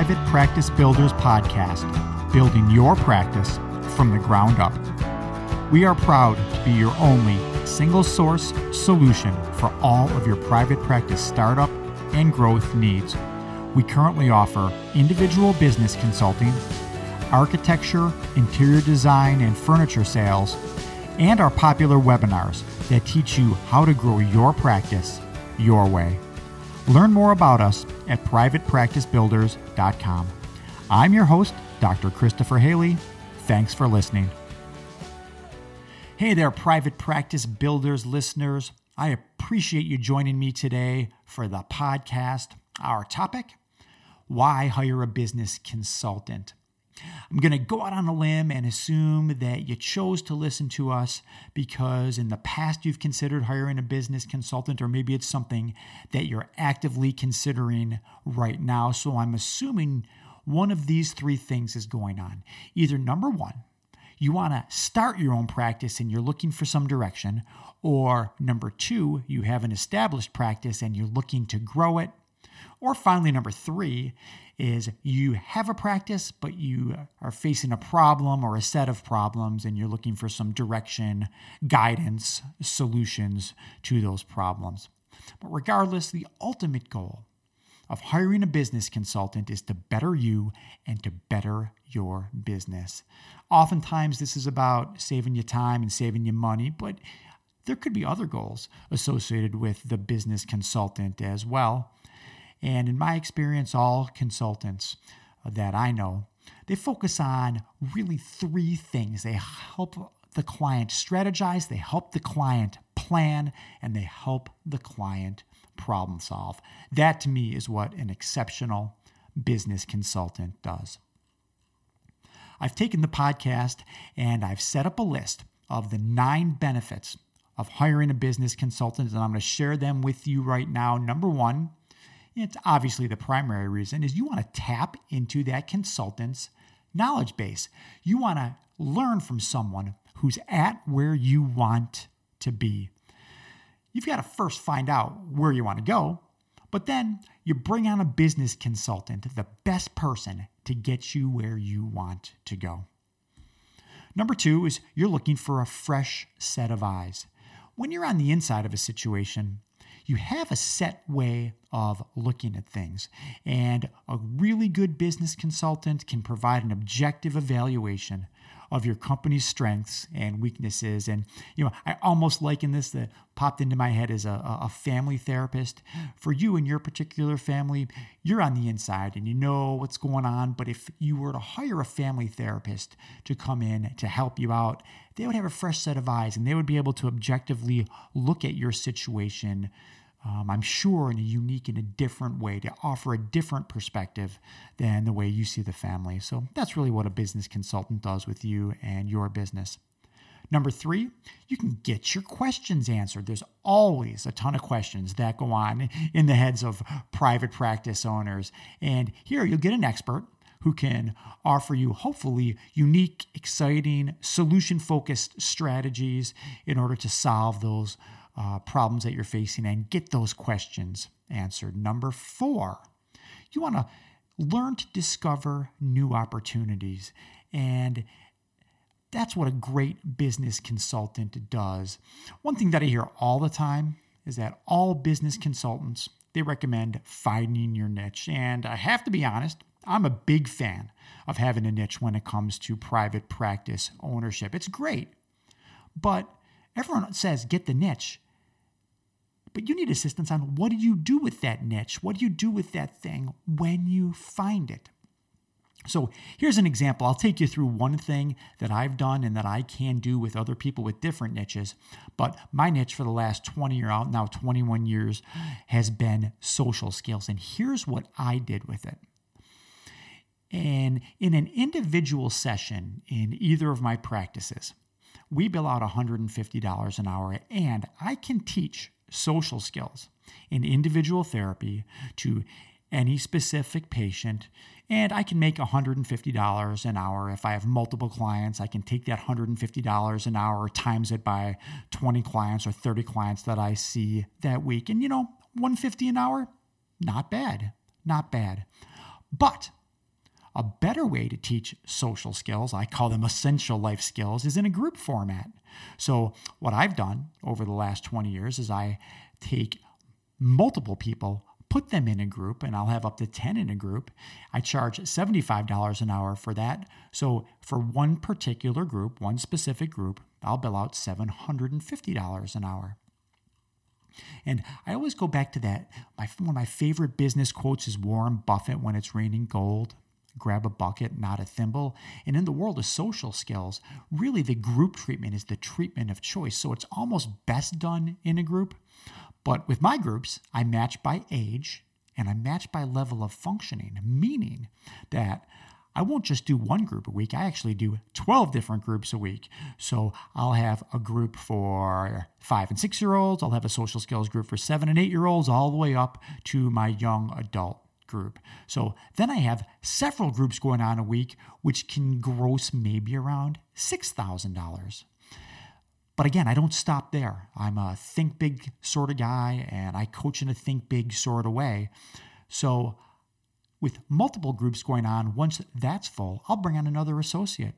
Private Practice Builders podcast, building your practice from the ground up. We are proud to be your only single source solution for all of your private practice startup and growth needs. We currently offer individual business consulting, architecture, interior design, and furniture sales, and our popular webinars that teach you how to grow your practice your way. Learn more about us at privatepracticebuilders.com. I'm your host, Dr. Christopher Haley. Thanks for listening. Hey there, private practice builders listeners. I appreciate you joining me today for the podcast. Our topic why hire a business consultant? I'm going to go out on a limb and assume that you chose to listen to us because in the past you've considered hiring a business consultant, or maybe it's something that you're actively considering right now. So I'm assuming one of these three things is going on. Either number one, you want to start your own practice and you're looking for some direction, or number two, you have an established practice and you're looking to grow it. Or finally, number three is you have a practice, but you are facing a problem or a set of problems and you're looking for some direction, guidance, solutions to those problems. But regardless, the ultimate goal of hiring a business consultant is to better you and to better your business. Oftentimes, this is about saving you time and saving you money, but there could be other goals associated with the business consultant as well. And in my experience, all consultants that I know, they focus on really three things. They help the client strategize, they help the client plan, and they help the client problem solve. That to me is what an exceptional business consultant does. I've taken the podcast and I've set up a list of the nine benefits of hiring a business consultant, and I'm going to share them with you right now. Number one, it's obviously the primary reason is you want to tap into that consultant's knowledge base. You want to learn from someone who's at where you want to be. You've got to first find out where you want to go, but then you bring on a business consultant, the best person to get you where you want to go. Number two is you're looking for a fresh set of eyes. When you're on the inside of a situation, you have a set way of looking at things. And a really good business consultant can provide an objective evaluation of your company's strengths and weaknesses. And, you know, I almost liken this that popped into my head as a, a family therapist. For you and your particular family, you're on the inside and you know what's going on. But if you were to hire a family therapist to come in to help you out, they would have a fresh set of eyes and they would be able to objectively look at your situation um, I'm sure in a unique and a different way to offer a different perspective than the way you see the family. So that's really what a business consultant does with you and your business. Number three, you can get your questions answered. There's always a ton of questions that go on in the heads of private practice owners. And here you'll get an expert who can offer you hopefully unique, exciting, solution focused strategies in order to solve those uh, problems that you're facing and get those questions answered. Number four, you want to learn to discover new opportunities. And that's what a great business consultant does. One thing that I hear all the time is that all business consultants they recommend finding your niche. And I have to be honest, I'm a big fan of having a niche when it comes to private practice ownership. It's great. But everyone says get the niche. But you need assistance on what do you do with that niche? What do you do with that thing when you find it? So here's an example. I'll take you through one thing that I've done and that I can do with other people with different niches. But my niche for the last 20 or oh, now 21 years has been social skills. And here's what I did with it. And in an individual session in either of my practices, we bill out $150 an hour, and I can teach social skills in individual therapy to any specific patient. And I can make $150 an hour. If I have multiple clients, I can take that $150 an hour, times it by 20 clients or 30 clients that I see that week. And you know, 150 an hour, not bad. Not bad. But A better way to teach social skills, I call them essential life skills, is in a group format. So, what I've done over the last 20 years is I take multiple people, put them in a group, and I'll have up to 10 in a group. I charge $75 an hour for that. So, for one particular group, one specific group, I'll bill out $750 an hour. And I always go back to that. My, one of my favorite business quotes is Warren Buffett when it's raining gold grab a bucket, not a thimble. And in the world of social skills, really the group treatment is the treatment of choice. So it's almost best done in a group. But with my groups, I match by age and I match by level of functioning, meaning that I won't just do one group a week. I actually do 12 different groups a week. So I'll have a group for five and six year olds. I'll have a social skills group for seven and eight year olds, all the way up to my young adult group. So then I have several groups going on a week, which can gross maybe around $6,000. But again, I don't stop there. I'm a think big sort of guy and I coach in a think big sort of way. So with multiple groups going on, once that's full, I'll bring on another associate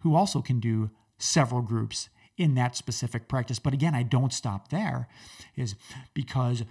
who also can do several groups in that specific practice. But again, I don't stop there, is because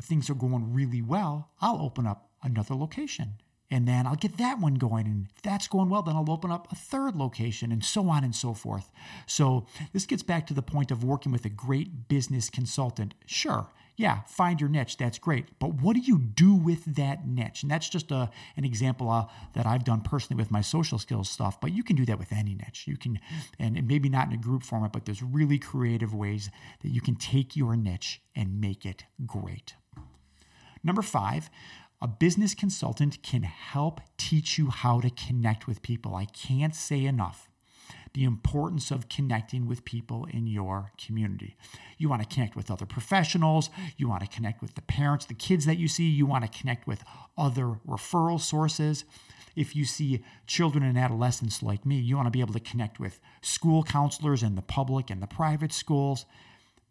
things are going really well, I'll open up another location. And then I'll get that one going. And if that's going well, then I'll open up a third location and so on and so forth. So this gets back to the point of working with a great business consultant. Sure, yeah, find your niche. That's great. But what do you do with that niche? And that's just a, an example uh, that I've done personally with my social skills stuff. But you can do that with any niche. You can, and maybe not in a group format, but there's really creative ways that you can take your niche and make it great. Number five, a business consultant can help teach you how to connect with people. I can't say enough the importance of connecting with people in your community. You want to connect with other professionals, you want to connect with the parents, the kids that you see, you want to connect with other referral sources. If you see children and adolescents like me, you want to be able to connect with school counselors and the public and the private schools.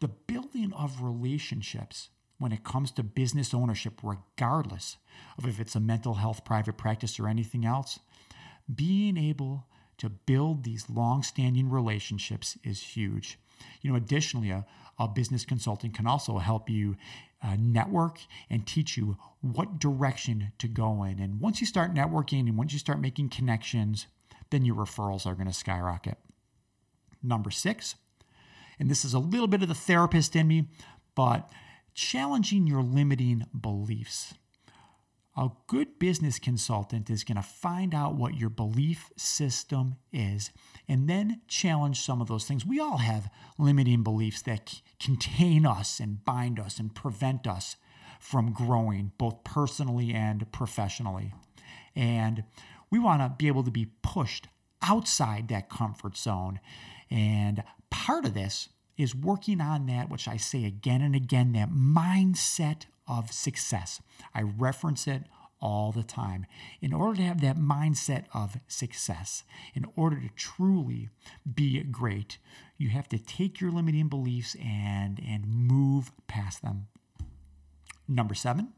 The building of relationships when it comes to business ownership, regardless of if it's a mental health private practice or anything else, being able to build these long standing relationships is huge. You know, additionally, a, a business consultant can also help you uh, network and teach you what direction to go in. And once you start networking and once you start making connections, then your referrals are going to skyrocket. Number six, and this is a little bit of the therapist in me, but challenging your limiting beliefs. A good business consultant is going to find out what your belief system is and then challenge some of those things. We all have limiting beliefs that c- contain us and bind us and prevent us from growing, both personally and professionally. And we want to be able to be pushed outside that comfort zone. And part of this is working on that, which I say again and again, that mindset of success. I reference it all the time. In order to have that mindset of success, in order to truly be great, you have to take your limiting beliefs and, and move past them. Number seven,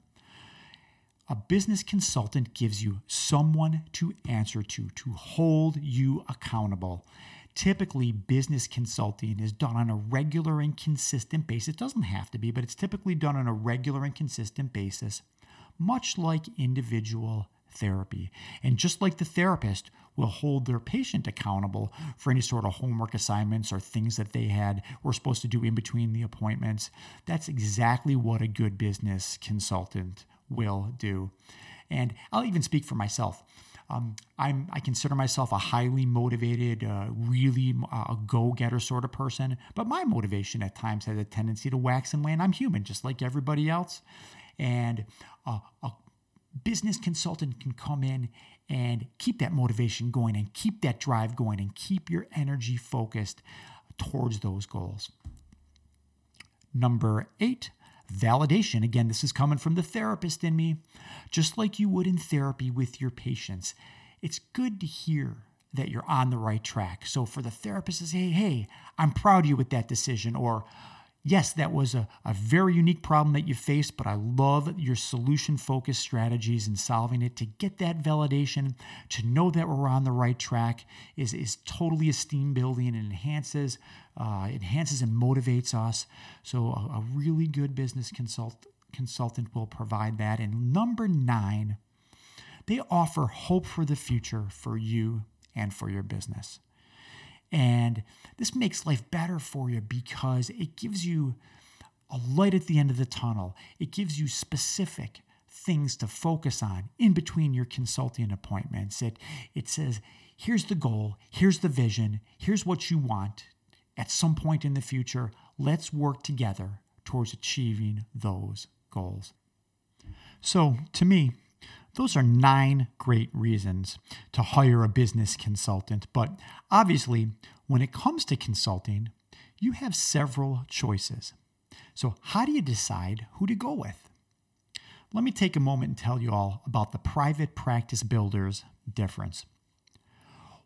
a business consultant gives you someone to answer to, to hold you accountable. Typically, business consulting is done on a regular and consistent basis. It doesn't have to be, but it's typically done on a regular and consistent basis, much like individual therapy. And just like the therapist will hold their patient accountable for any sort of homework assignments or things that they had were supposed to do in between the appointments, that's exactly what a good business consultant will do. And I'll even speak for myself. Um, I'm, I consider myself a highly motivated, uh, really uh, a go getter sort of person, but my motivation at times has a tendency to wax and wane. I'm human, just like everybody else. And uh, a business consultant can come in and keep that motivation going and keep that drive going and keep your energy focused towards those goals. Number eight, Validation, again, this is coming from the therapist in me, just like you would in therapy with your patients. It's good to hear that you're on the right track. So for the therapist to say, hey, hey, I'm proud of you with that decision, or Yes, that was a, a very unique problem that you faced, but I love your solution focused strategies in solving it to get that validation, to know that we're on the right track is, is totally esteem building and enhances, uh, enhances and motivates us. So, a, a really good business consult, consultant will provide that. And number nine, they offer hope for the future for you and for your business. And this makes life better for you because it gives you a light at the end of the tunnel. It gives you specific things to focus on in between your consulting appointments. It, it says, here's the goal, here's the vision, here's what you want at some point in the future. Let's work together towards achieving those goals. So, to me, those are nine great reasons to hire a business consultant. But obviously, when it comes to consulting, you have several choices. So, how do you decide who to go with? Let me take a moment and tell you all about the private practice builders difference.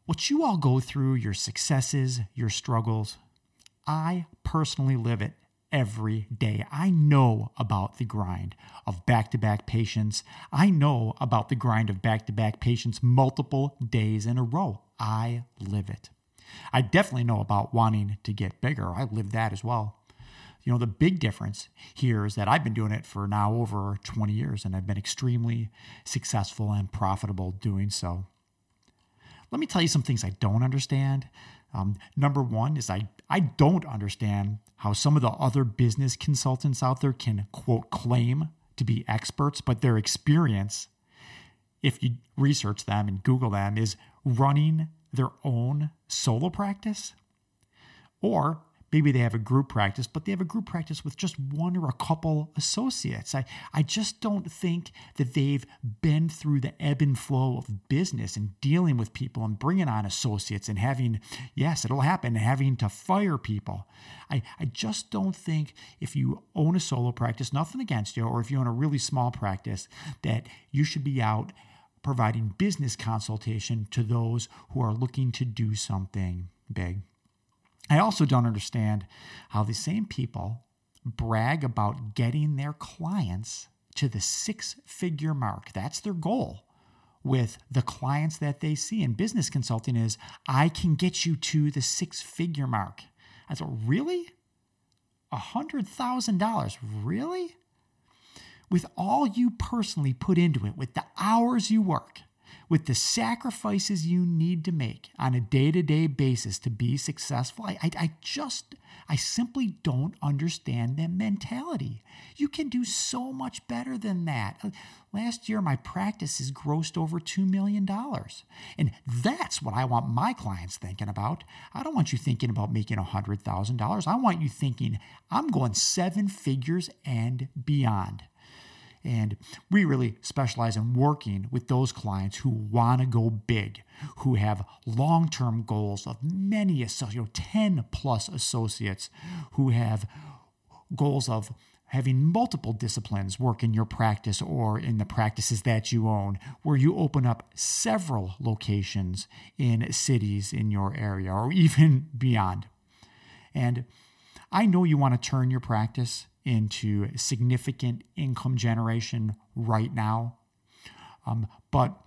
What you all go through, your successes, your struggles, I personally live it every day. I know about the grind of back to back patients. I know about the grind of back to back patients multiple days in a row. I live it. I definitely know about wanting to get bigger. I live that as well. You know, the big difference here is that I've been doing it for now over 20 years and I've been extremely successful and profitable doing so. Let me tell you some things I don't understand. Um, number one is I, I don't understand how some of the other business consultants out there can, quote, claim to be experts, but their experience, if you research them and Google them, is running their own solo practice or maybe they have a group practice, but they have a group practice with just one or a couple associates. I, I just don't think that they've been through the ebb and flow of business and dealing with people and bringing on associates and having, yes, it'll happen, having to fire people. I, I just don't think if you own a solo practice, nothing against you, or if you own a really small practice, that you should be out providing business consultation to those who are looking to do something big. I also don't understand how the same people brag about getting their clients to the six figure mark. That's their goal with the clients that they see. in business consulting is I can get you to the six figure mark. I thought, really? A $100,000? Really? With all you personally put into it, with the hours you work, with the sacrifices you need to make on a day to day basis to be successful, I, I, I, just, I simply don't understand that mentality. You can do so much better than that. Last year, my practices grossed over $2 million. And that's what I want my clients thinking about. I don't want you thinking about making $100,000. I want you thinking, I'm going seven figures and beyond. And we really specialize in working with those clients who want to go big, who have long term goals of many you know, 10 plus associates, who have goals of having multiple disciplines work in your practice or in the practices that you own, where you open up several locations in cities in your area or even beyond. And I know you want to turn your practice into significant income generation right now. Um, but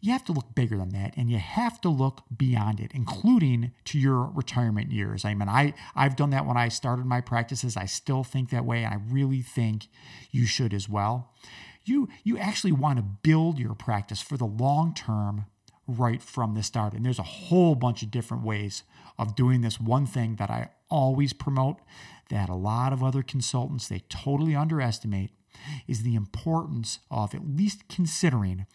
you have to look bigger than that and you have to look beyond it including to your retirement years. I mean i i've done that when i started my practices. I still think that way and i really think you should as well. You you actually want to build your practice for the long term right from the start and there's a whole bunch of different ways of doing this. One thing that i always promote that a lot of other consultants they totally underestimate is the importance of at least considering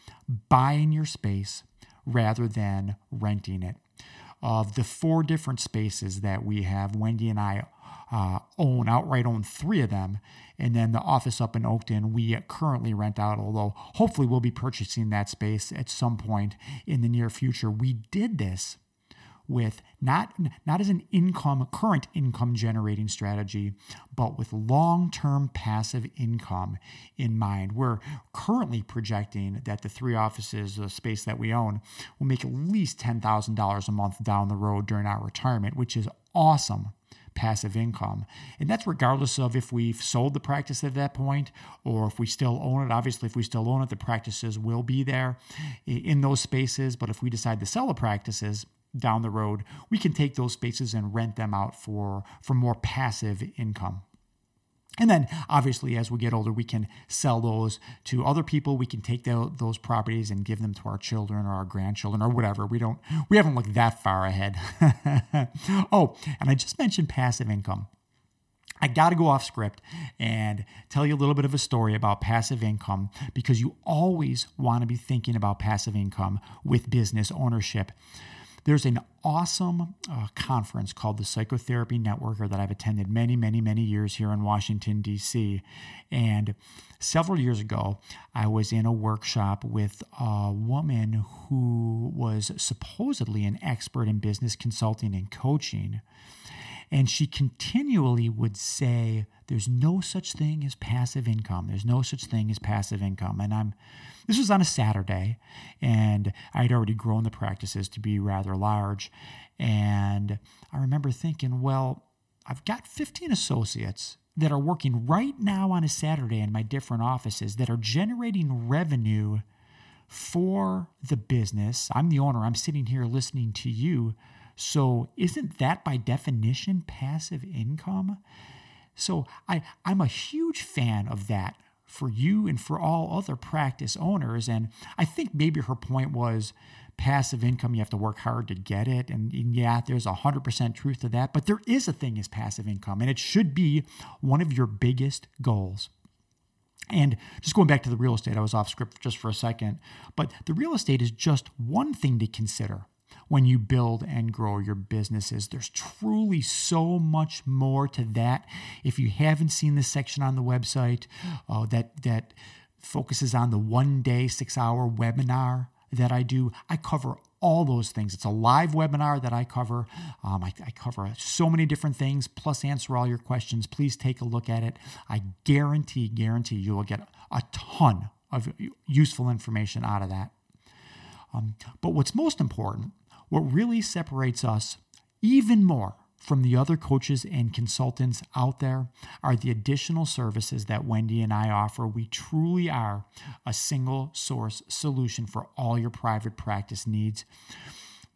buying your space rather than renting it. Of the four different spaces that we have, Wendy and I uh, own outright own three of them, and then the office up in Oakton we currently rent out. Although hopefully we'll be purchasing that space at some point in the near future. We did this with not, not as an income, current income generating strategy, but with long term passive income in mind. We're currently projecting that the three offices, the space that we own, will make at least $10,000 a month down the road during our retirement, which is awesome passive income. And that's regardless of if we've sold the practice at that point or if we still own it. Obviously, if we still own it, the practices will be there in those spaces. But if we decide to sell the practices, down the road, we can take those spaces and rent them out for, for more passive income. And then, obviously, as we get older, we can sell those to other people. We can take the, those properties and give them to our children or our grandchildren or whatever. We don't, we haven't looked that far ahead. oh, and I just mentioned passive income. I got to go off script and tell you a little bit of a story about passive income because you always want to be thinking about passive income with business ownership. There's an awesome uh, conference called the Psychotherapy Networker that I've attended many, many, many years here in Washington, D.C. And several years ago, I was in a workshop with a woman who was supposedly an expert in business consulting and coaching. And she continually would say, There's no such thing as passive income. There's no such thing as passive income. And I'm, this was on a Saturday, and I had already grown the practices to be rather large. And I remember thinking, well, I've got 15 associates that are working right now on a Saturday in my different offices that are generating revenue for the business. I'm the owner, I'm sitting here listening to you. So, isn't that by definition passive income? So, I, I'm a huge fan of that for you and for all other practice owners. And I think maybe her point was passive income, you have to work hard to get it. And, and yeah, there's 100% truth to that. But there is a thing as passive income, and it should be one of your biggest goals. And just going back to the real estate, I was off script just for a second, but the real estate is just one thing to consider when you build and grow your businesses. There's truly so much more to that. If you haven't seen this section on the website uh, that that focuses on the one day, six hour webinar that I do, I cover all those things. It's a live webinar that I cover. Um, I, I, cover so many different things, plus answer all your questions. Please take a look at it. I guarantee, guarantee you will get a ton of useful information out of that. Um, but what's most important what really separates us even more from the other coaches and consultants out there are the additional services that Wendy and I offer. We truly are a single source solution for all your private practice needs.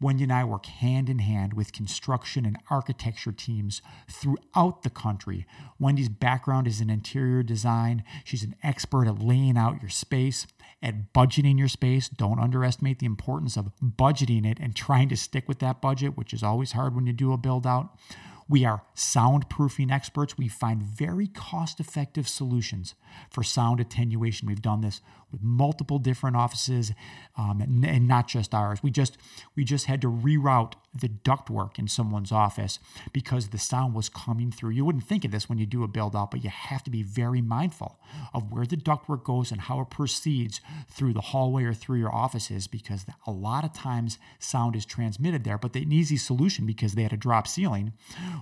Wendy and I work hand in hand with construction and architecture teams throughout the country. Wendy's background is in interior design. She's an expert at laying out your space, at budgeting your space. Don't underestimate the importance of budgeting it and trying to stick with that budget, which is always hard when you do a build out. We are soundproofing experts. We find very cost effective solutions for sound attenuation. We've done this with multiple different offices um, and, not just ours. We just, we just had to reroute the ductwork in someone's office because the sound was coming through. You wouldn't think of this when you do a build out, but you have to be very mindful of where the ductwork goes and how it proceeds through the hallway or through your offices because a lot of times sound is transmitted there. But an easy solution because they had a drop ceiling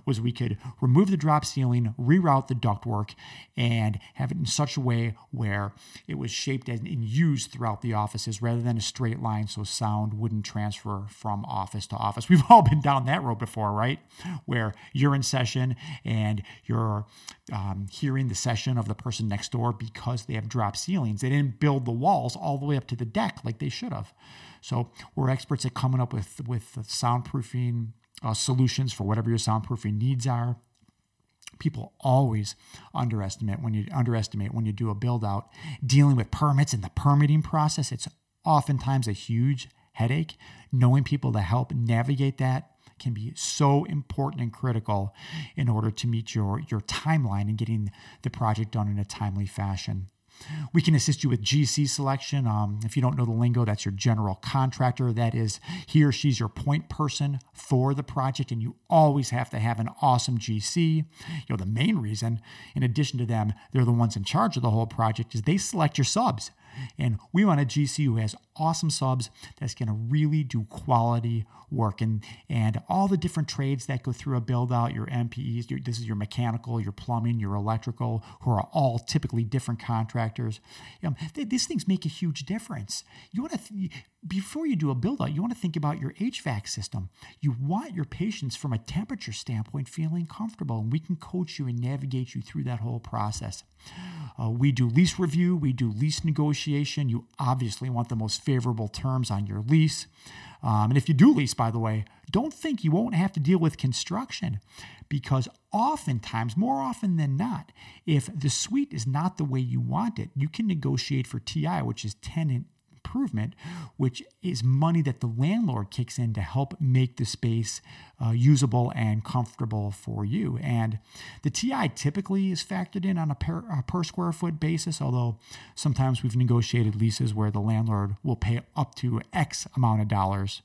was we could remove the drop ceiling, reroute the ductwork, and have it in such a way where it was shaped and, used throughout the offices rather than a straight line so sound wouldn't transfer from office to office. We've all been down that road before, right? Where you're in session and you're um, hearing the session of the person next door because they have drop ceilings. They didn't build the walls all the way up to the deck like they should have. So we're experts at coming up with with soundproofing uh, solutions for whatever your soundproofing needs are. People always underestimate when you underestimate when you do a build out. Dealing with permits and the permitting process, it's oftentimes a huge headache. Knowing people to help navigate that can be so important and critical in order to meet your, your timeline and getting the project done in a timely fashion. We can assist you with GC selection. Um, if you don't know the lingo, that's your general contractor. That is, he or she's your point person for the project, and you always have to have an awesome GC. You know, the main reason, in addition to them, they're the ones in charge of the whole project, is they select your subs. And we want a GC who has awesome subs that's going to really do quality work. And and all the different trades that go through a build out your MPEs your, this is your mechanical your plumbing your electrical who are all typically different contractors. Know, th- these things make a huge difference. You want to th- before you do a build out you want to think about your HVAC system. You want your patients from a temperature standpoint feeling comfortable and we can coach you and navigate you through that whole process. Uh, we do lease review, we do lease negotiation. You obviously want the most favorable terms on your lease. Um, and if you do lease, by the way, don't think you won't have to deal with construction because oftentimes, more often than not, if the suite is not the way you want it, you can negotiate for TI, which is tenant improvement, which is money that the landlord kicks in to help make the space uh, usable and comfortable for you. And the TI typically is factored in on a per, a per square foot basis, although sometimes we've negotiated leases where the landlord will pay up to X amount of dollars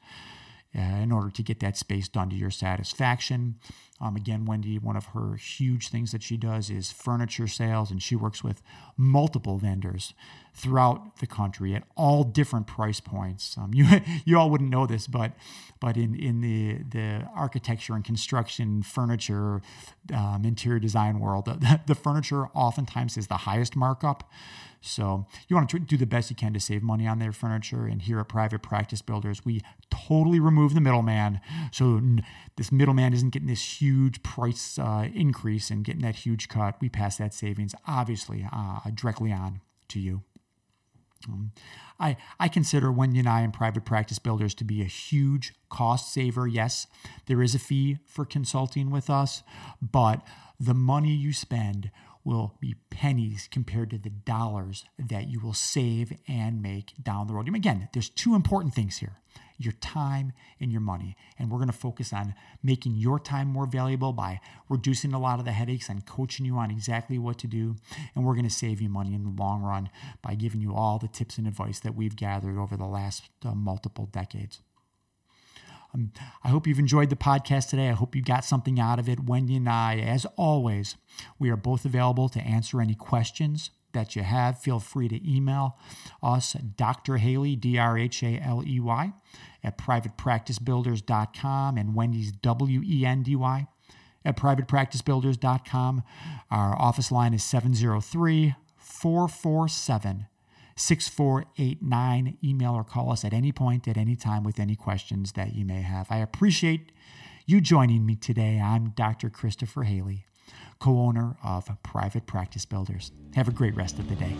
uh, in order to get that space done to your satisfaction. Um, again, Wendy, one of her huge things that she does is furniture sales, and she works with multiple vendors throughout the country at all different price points. Um, you you all wouldn't know this, but but in in the the architecture and construction, furniture, um, interior design world, the, the furniture oftentimes is the highest markup. So you want to do the best you can to save money on their furniture. And here at Private Practice Builders, we totally remove the middleman. So this middleman isn't getting this huge price uh, increase and getting that huge cut. We pass that savings obviously uh, directly on to you. Um, I, I consider Wendy and I and private practice builders to be a huge cost saver. Yes, there is a fee for consulting with us, but the money you spend will be pennies compared to the dollars that you will save and make down the road. Again, there's two important things here your time and your money. And we're going to focus on making your time more valuable by reducing a lot of the headaches and coaching you on exactly what to do. And we're going to save you money in the long run by giving you all the tips and advice that we've gathered over the last uh, multiple decades. Um, I hope you've enjoyed the podcast today. I hope you got something out of it. Wendy and I, as always, we are both available to answer any questions that you have. Feel free to email us, Dr. Haley, D R H A L E Y, at privatepracticebuilders.com and Wendy's W E N D Y at privatepracticebuilders.com. Our office line is 703 447 6489. Email or call us at any point, at any time, with any questions that you may have. I appreciate you joining me today. I'm Dr. Christopher Haley, co owner of Private Practice Builders. Have a great rest of the day.